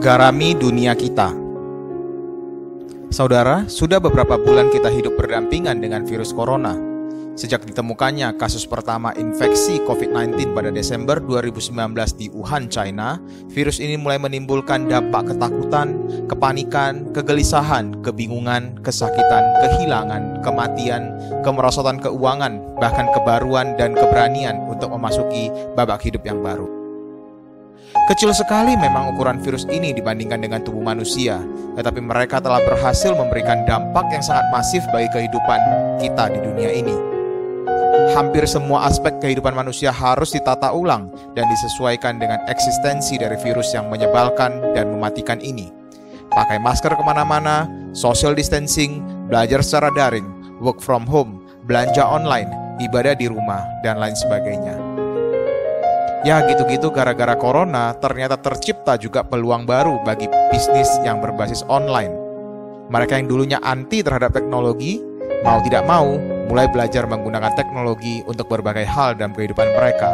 Garami dunia kita. Saudara, sudah beberapa bulan kita hidup berdampingan dengan virus corona. Sejak ditemukannya kasus pertama infeksi COVID-19 pada Desember 2019 di Wuhan, China, virus ini mulai menimbulkan dampak ketakutan, kepanikan, kegelisahan, kebingungan, kesakitan, kehilangan, kematian, kemerosotan keuangan, bahkan kebaruan dan keberanian untuk memasuki babak hidup yang baru. Kecil sekali memang ukuran virus ini dibandingkan dengan tubuh manusia, tetapi mereka telah berhasil memberikan dampak yang sangat masif bagi kehidupan kita di dunia ini. Hampir semua aspek kehidupan manusia harus ditata ulang dan disesuaikan dengan eksistensi dari virus yang menyebalkan dan mematikan ini. Pakai masker ke mana-mana, social distancing, belajar secara daring, work from home, belanja online, ibadah di rumah, dan lain sebagainya. Ya gitu-gitu gara-gara corona ternyata tercipta juga peluang baru bagi bisnis yang berbasis online. Mereka yang dulunya anti terhadap teknologi, mau tidak mau, mulai belajar menggunakan teknologi untuk berbagai hal dalam kehidupan mereka.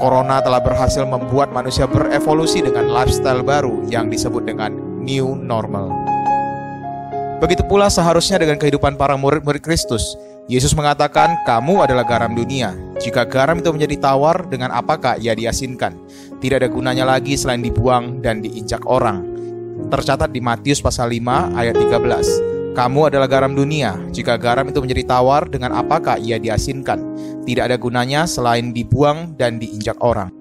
Corona telah berhasil membuat manusia berevolusi dengan lifestyle baru yang disebut dengan new normal. Begitu pula seharusnya dengan kehidupan para murid-murid Kristus. Yesus mengatakan, "Kamu adalah garam dunia. Jika garam itu menjadi tawar, dengan apakah ia diasinkan? Tidak ada gunanya lagi selain dibuang dan diinjak orang." Tercatat di Matius pasal 5 ayat 13. Kamu adalah garam dunia. Jika garam itu menjadi tawar, dengan apakah ia diasinkan? Tidak ada gunanya selain dibuang dan diinjak orang.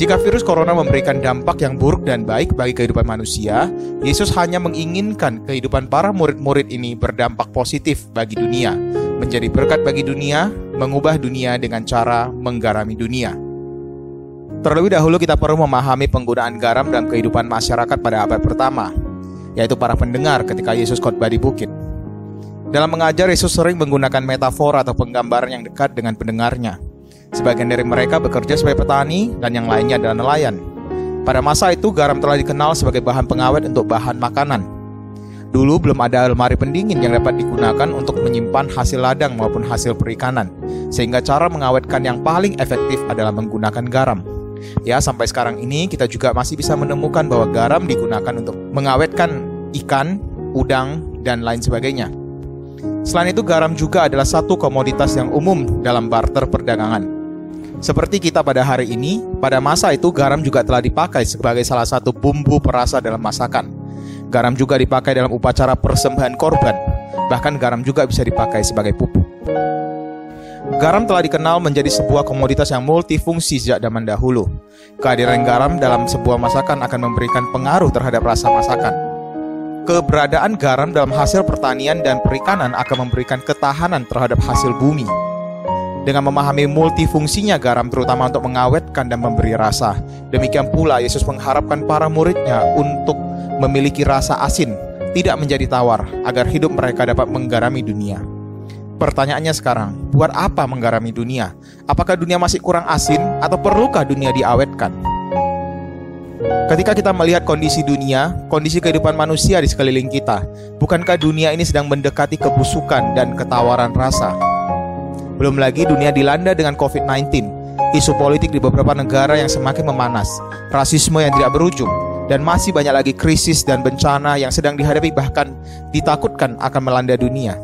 Jika virus corona memberikan dampak yang buruk dan baik bagi kehidupan manusia, Yesus hanya menginginkan kehidupan para murid-murid ini berdampak positif bagi dunia, menjadi berkat bagi dunia, mengubah dunia dengan cara menggarami dunia. Terlebih dahulu kita perlu memahami penggunaan garam dalam kehidupan masyarakat pada abad pertama, yaitu para pendengar ketika Yesus khotbah di bukit. Dalam mengajar, Yesus sering menggunakan metafor atau penggambaran yang dekat dengan pendengarnya. Sebagian dari mereka bekerja sebagai petani dan yang lainnya adalah nelayan. Pada masa itu garam telah dikenal sebagai bahan pengawet untuk bahan makanan. Dulu belum ada lemari pendingin yang dapat digunakan untuk menyimpan hasil ladang maupun hasil perikanan, sehingga cara mengawetkan yang paling efektif adalah menggunakan garam. Ya, sampai sekarang ini kita juga masih bisa menemukan bahwa garam digunakan untuk mengawetkan ikan, udang, dan lain sebagainya. Selain itu, garam juga adalah satu komoditas yang umum dalam barter perdagangan. Seperti kita pada hari ini, pada masa itu garam juga telah dipakai sebagai salah satu bumbu perasa dalam masakan. Garam juga dipakai dalam upacara persembahan korban. Bahkan garam juga bisa dipakai sebagai pupuk. Garam telah dikenal menjadi sebuah komoditas yang multifungsi sejak zaman dahulu. Kehadiran garam dalam sebuah masakan akan memberikan pengaruh terhadap rasa masakan. Keberadaan garam dalam hasil pertanian dan perikanan akan memberikan ketahanan terhadap hasil bumi. Dengan memahami multifungsinya garam terutama untuk mengawetkan dan memberi rasa. Demikian pula Yesus mengharapkan para muridnya untuk memiliki rasa asin, tidak menjadi tawar, agar hidup mereka dapat menggarami dunia. Pertanyaannya sekarang, buat apa menggarami dunia? Apakah dunia masih kurang asin atau perlukah dunia diawetkan? Ketika kita melihat kondisi dunia, kondisi kehidupan manusia di sekeliling kita, bukankah dunia ini sedang mendekati kebusukan dan ketawaran rasa? Belum lagi dunia dilanda dengan COVID-19, isu politik di beberapa negara yang semakin memanas, rasisme yang tidak berujung, dan masih banyak lagi krisis dan bencana yang sedang dihadapi bahkan ditakutkan akan melanda dunia.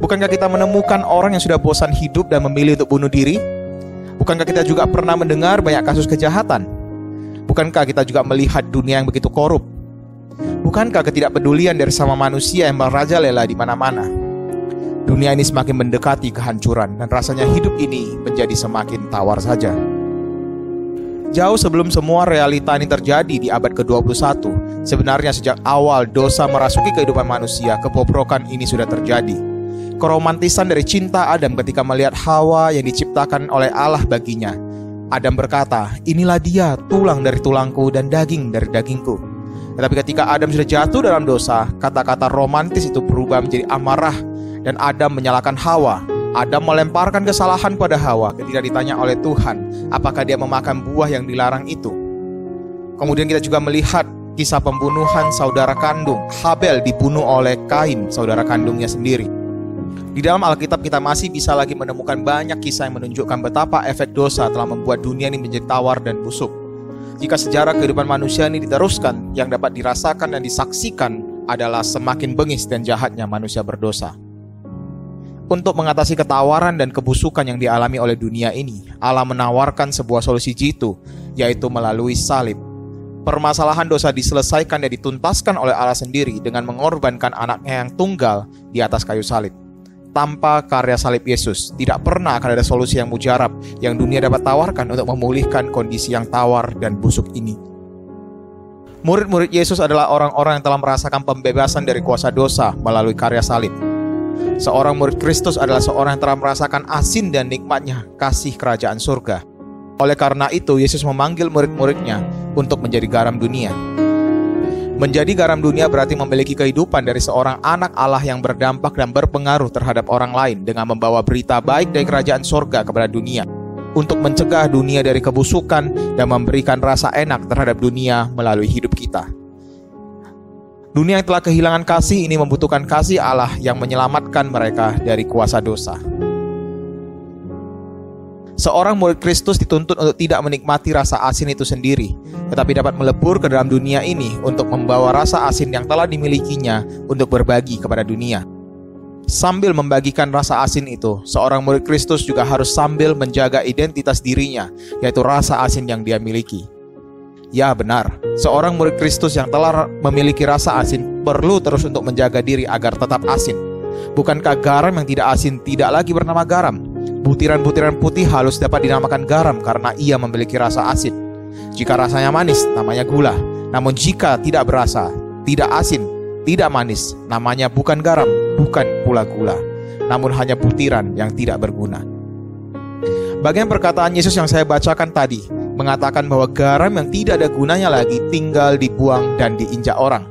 Bukankah kita menemukan orang yang sudah bosan hidup dan memilih untuk bunuh diri? Bukankah kita juga pernah mendengar banyak kasus kejahatan? Bukankah kita juga melihat dunia yang begitu korup? Bukankah ketidakpedulian dari sama manusia yang merajalela di mana-mana? Dunia ini semakin mendekati kehancuran dan rasanya hidup ini menjadi semakin tawar saja. Jauh sebelum semua realita ini terjadi di abad ke-21, sebenarnya sejak awal dosa merasuki kehidupan manusia, kebobrokan ini sudah terjadi keromantisan dari cinta Adam ketika melihat Hawa yang diciptakan oleh Allah baginya. Adam berkata, "Inilah dia, tulang dari tulangku dan daging dari dagingku." Tetapi ketika Adam sudah jatuh dalam dosa, kata-kata romantis itu berubah menjadi amarah dan Adam menyalahkan Hawa. Adam melemparkan kesalahan pada Hawa ketika ditanya oleh Tuhan, apakah dia memakan buah yang dilarang itu. Kemudian kita juga melihat kisah pembunuhan saudara kandung. Habel dibunuh oleh Kain, saudara kandungnya sendiri. Di dalam Alkitab kita masih bisa lagi menemukan banyak kisah yang menunjukkan betapa efek dosa telah membuat dunia ini menjadi tawar dan busuk. jika sejarah kehidupan manusia ini diteruskan, yang dapat dirasakan dan disaksikan adalah semakin bengis dan jahatnya manusia berdosa. Untuk mengatasi ketawaran dan kebusukan yang dialami oleh dunia ini, Allah menawarkan sebuah solusi jitu, yaitu melalui salib. Permasalahan dosa diselesaikan dan dituntaskan oleh Allah sendiri dengan mengorbankan anaknya yang tunggal di atas kayu salib. Tanpa karya salib Yesus, tidak pernah akan ada solusi yang mujarab yang dunia dapat tawarkan untuk memulihkan kondisi yang tawar dan busuk ini. Murid-murid Yesus adalah orang-orang yang telah merasakan pembebasan dari kuasa dosa melalui karya salib. Seorang murid Kristus adalah seorang yang telah merasakan asin dan nikmatnya kasih kerajaan surga. Oleh karena itu, Yesus memanggil murid-muridnya untuk menjadi garam dunia. Menjadi garam dunia berarti memiliki kehidupan dari seorang anak Allah yang berdampak dan berpengaruh terhadap orang lain dengan membawa berita baik dari kerajaan surga kepada dunia untuk mencegah dunia dari kebusukan dan memberikan rasa enak terhadap dunia melalui hidup kita. Dunia yang telah kehilangan kasih ini membutuhkan kasih Allah yang menyelamatkan mereka dari kuasa dosa. Seorang murid Kristus dituntut untuk tidak menikmati rasa asin itu sendiri, tetapi dapat melebur ke dalam dunia ini untuk membawa rasa asin yang telah dimilikinya untuk berbagi kepada dunia. Sambil membagikan rasa asin itu, seorang murid Kristus juga harus sambil menjaga identitas dirinya, yaitu rasa asin yang dia miliki. Ya benar, seorang murid Kristus yang telah memiliki rasa asin perlu terus untuk menjaga diri agar tetap asin. Bukankah garam yang tidak asin tidak lagi bernama garam? Butiran-butiran putih halus dapat dinamakan garam karena ia memiliki rasa asin. Jika rasanya manis, namanya gula. Namun jika tidak berasa, tidak asin, tidak manis, namanya bukan garam, bukan pula gula, namun hanya butiran yang tidak berguna. Bagian perkataan Yesus yang saya bacakan tadi mengatakan bahwa garam yang tidak ada gunanya lagi tinggal dibuang dan diinjak orang.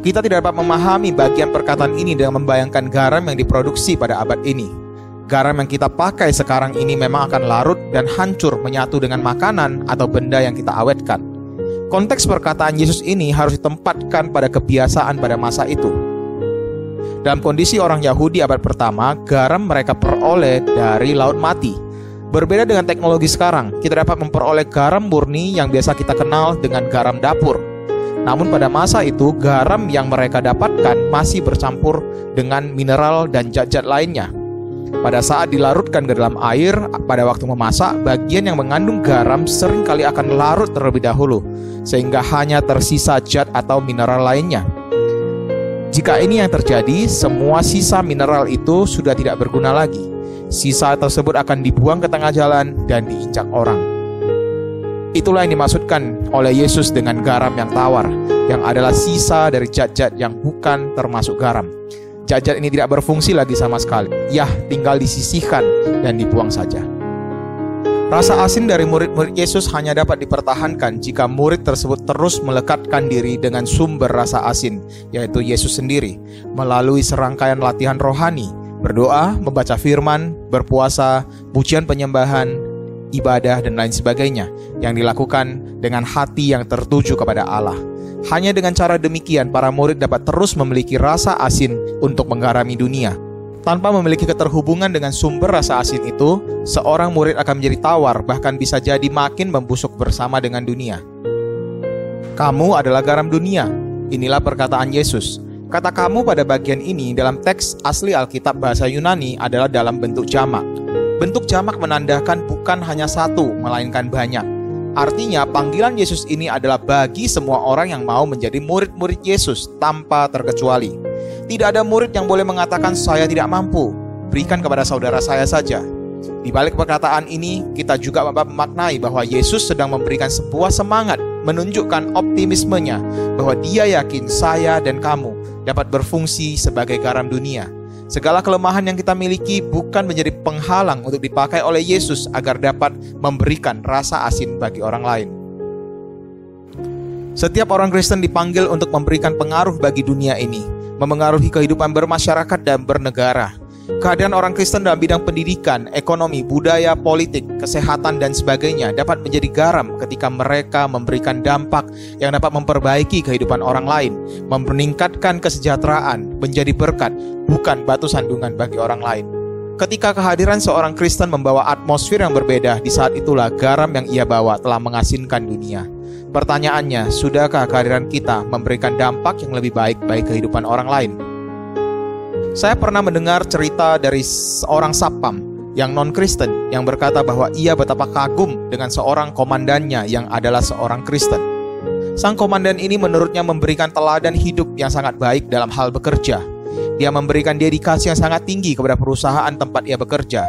Kita tidak dapat memahami bagian perkataan ini dengan membayangkan garam yang diproduksi pada abad ini. Garam yang kita pakai sekarang ini memang akan larut dan hancur menyatu dengan makanan atau benda yang kita awetkan. Konteks perkataan Yesus ini harus ditempatkan pada kebiasaan pada masa itu. Dalam kondisi orang Yahudi abad pertama, garam mereka peroleh dari laut mati, Berbeda dengan teknologi sekarang, kita dapat memperoleh garam murni yang biasa kita kenal dengan garam dapur. Namun pada masa itu, garam yang mereka dapatkan masih bercampur dengan mineral dan zat-zat lainnya. Pada saat dilarutkan ke dalam air pada waktu memasak, bagian yang mengandung garam sering kali akan larut terlebih dahulu, sehingga hanya tersisa zat atau mineral lainnya. Jika ini yang terjadi, semua sisa mineral itu sudah tidak berguna lagi sisa tersebut akan dibuang ke tengah jalan dan diinjak orang. Itulah yang dimaksudkan oleh Yesus dengan garam yang tawar, yang adalah sisa dari zat-zat yang bukan termasuk garam. Zat-zat ini tidak berfungsi lagi sama sekali. Yah, tinggal disisihkan dan dibuang saja. Rasa asin dari murid-murid Yesus hanya dapat dipertahankan jika murid tersebut terus melekatkan diri dengan sumber rasa asin, yaitu Yesus sendiri, melalui serangkaian latihan rohani berdoa, membaca firman, berpuasa, pujian penyembahan, ibadah, dan lain sebagainya yang dilakukan dengan hati yang tertuju kepada Allah. Hanya dengan cara demikian, para murid dapat terus memiliki rasa asin untuk menggarami dunia. Tanpa memiliki keterhubungan dengan sumber rasa asin itu, seorang murid akan menjadi tawar, bahkan bisa jadi makin membusuk bersama dengan dunia. Kamu adalah garam dunia. Inilah perkataan Yesus. Kata kamu pada bagian ini dalam teks asli Alkitab bahasa Yunani adalah dalam bentuk jamak. Bentuk jamak menandakan bukan hanya satu, melainkan banyak. Artinya panggilan Yesus ini adalah bagi semua orang yang mau menjadi murid-murid Yesus tanpa terkecuali. Tidak ada murid yang boleh mengatakan saya tidak mampu, berikan kepada saudara saya saja. Di balik perkataan ini, kita juga memaknai bahwa Yesus sedang memberikan sebuah semangat menunjukkan optimismenya bahwa dia yakin saya dan kamu dapat berfungsi sebagai garam dunia. Segala kelemahan yang kita miliki bukan menjadi penghalang untuk dipakai oleh Yesus agar dapat memberikan rasa asin bagi orang lain. Setiap orang Kristen dipanggil untuk memberikan pengaruh bagi dunia ini, memengaruhi kehidupan bermasyarakat dan bernegara. Keadaan orang Kristen dalam bidang pendidikan, ekonomi, budaya, politik, kesehatan, dan sebagainya dapat menjadi garam ketika mereka memberikan dampak yang dapat memperbaiki kehidupan orang lain, meningkatkan kesejahteraan, menjadi berkat, bukan batu sandungan bagi orang lain. Ketika kehadiran seorang Kristen membawa atmosfer yang berbeda, di saat itulah garam yang ia bawa telah mengasinkan dunia. Pertanyaannya, sudahkah kehadiran kita memberikan dampak yang lebih baik bagi kehidupan orang lain? Saya pernah mendengar cerita dari seorang sapam yang non-Kristen yang berkata bahwa ia betapa kagum dengan seorang komandannya yang adalah seorang Kristen. Sang komandan ini menurutnya memberikan teladan hidup yang sangat baik dalam hal bekerja. Dia memberikan dedikasi yang sangat tinggi kepada perusahaan tempat ia bekerja.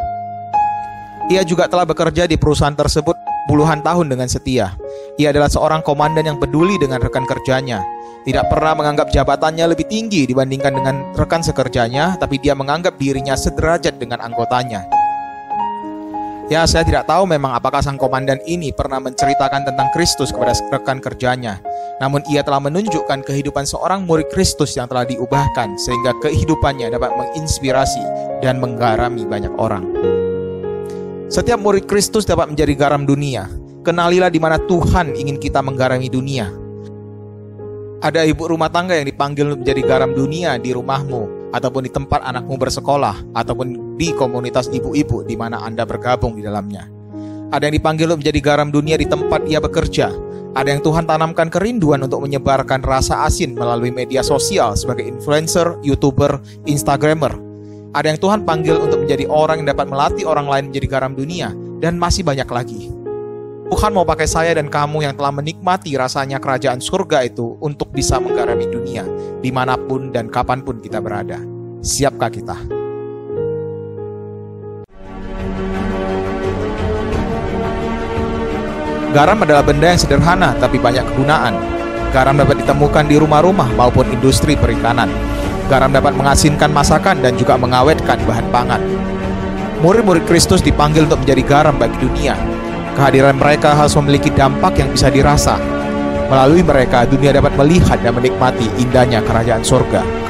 Ia juga telah bekerja di perusahaan tersebut puluhan tahun dengan setia. Ia adalah seorang komandan yang peduli dengan rekan kerjanya. Tidak pernah menganggap jabatannya lebih tinggi dibandingkan dengan rekan sekerjanya, tapi dia menganggap dirinya sederajat dengan anggotanya. Ya, saya tidak tahu memang apakah sang komandan ini pernah menceritakan tentang Kristus kepada rekan kerjanya. Namun ia telah menunjukkan kehidupan seorang murid Kristus yang telah diubahkan sehingga kehidupannya dapat menginspirasi dan menggarami banyak orang. Setiap murid Kristus dapat menjadi garam dunia. Kenalilah di mana Tuhan ingin kita menggarami dunia. Ada ibu rumah tangga yang dipanggil menjadi garam dunia di rumahmu, ataupun di tempat anakmu bersekolah, ataupun di komunitas ibu-ibu di mana Anda bergabung di dalamnya. Ada yang dipanggil menjadi garam dunia di tempat ia bekerja. Ada yang Tuhan tanamkan kerinduan untuk menyebarkan rasa asin melalui media sosial sebagai influencer, youtuber, instagramer, ada yang Tuhan panggil untuk menjadi orang yang dapat melatih orang lain menjadi garam dunia, dan masih banyak lagi. Tuhan mau pakai saya dan kamu yang telah menikmati rasanya kerajaan surga itu untuk bisa menggarami dunia, di mana pun dan kapan pun kita berada. Siapkah kita? Garam adalah benda yang sederhana tapi banyak kegunaan. Garam dapat ditemukan di rumah-rumah maupun industri perikanan. Garam dapat mengasinkan masakan dan juga mengawetkan bahan pangan. Murid-murid Kristus dipanggil untuk menjadi garam bagi dunia. Kehadiran mereka harus memiliki dampak yang bisa dirasa. Melalui mereka, dunia dapat melihat dan menikmati indahnya kerajaan surga.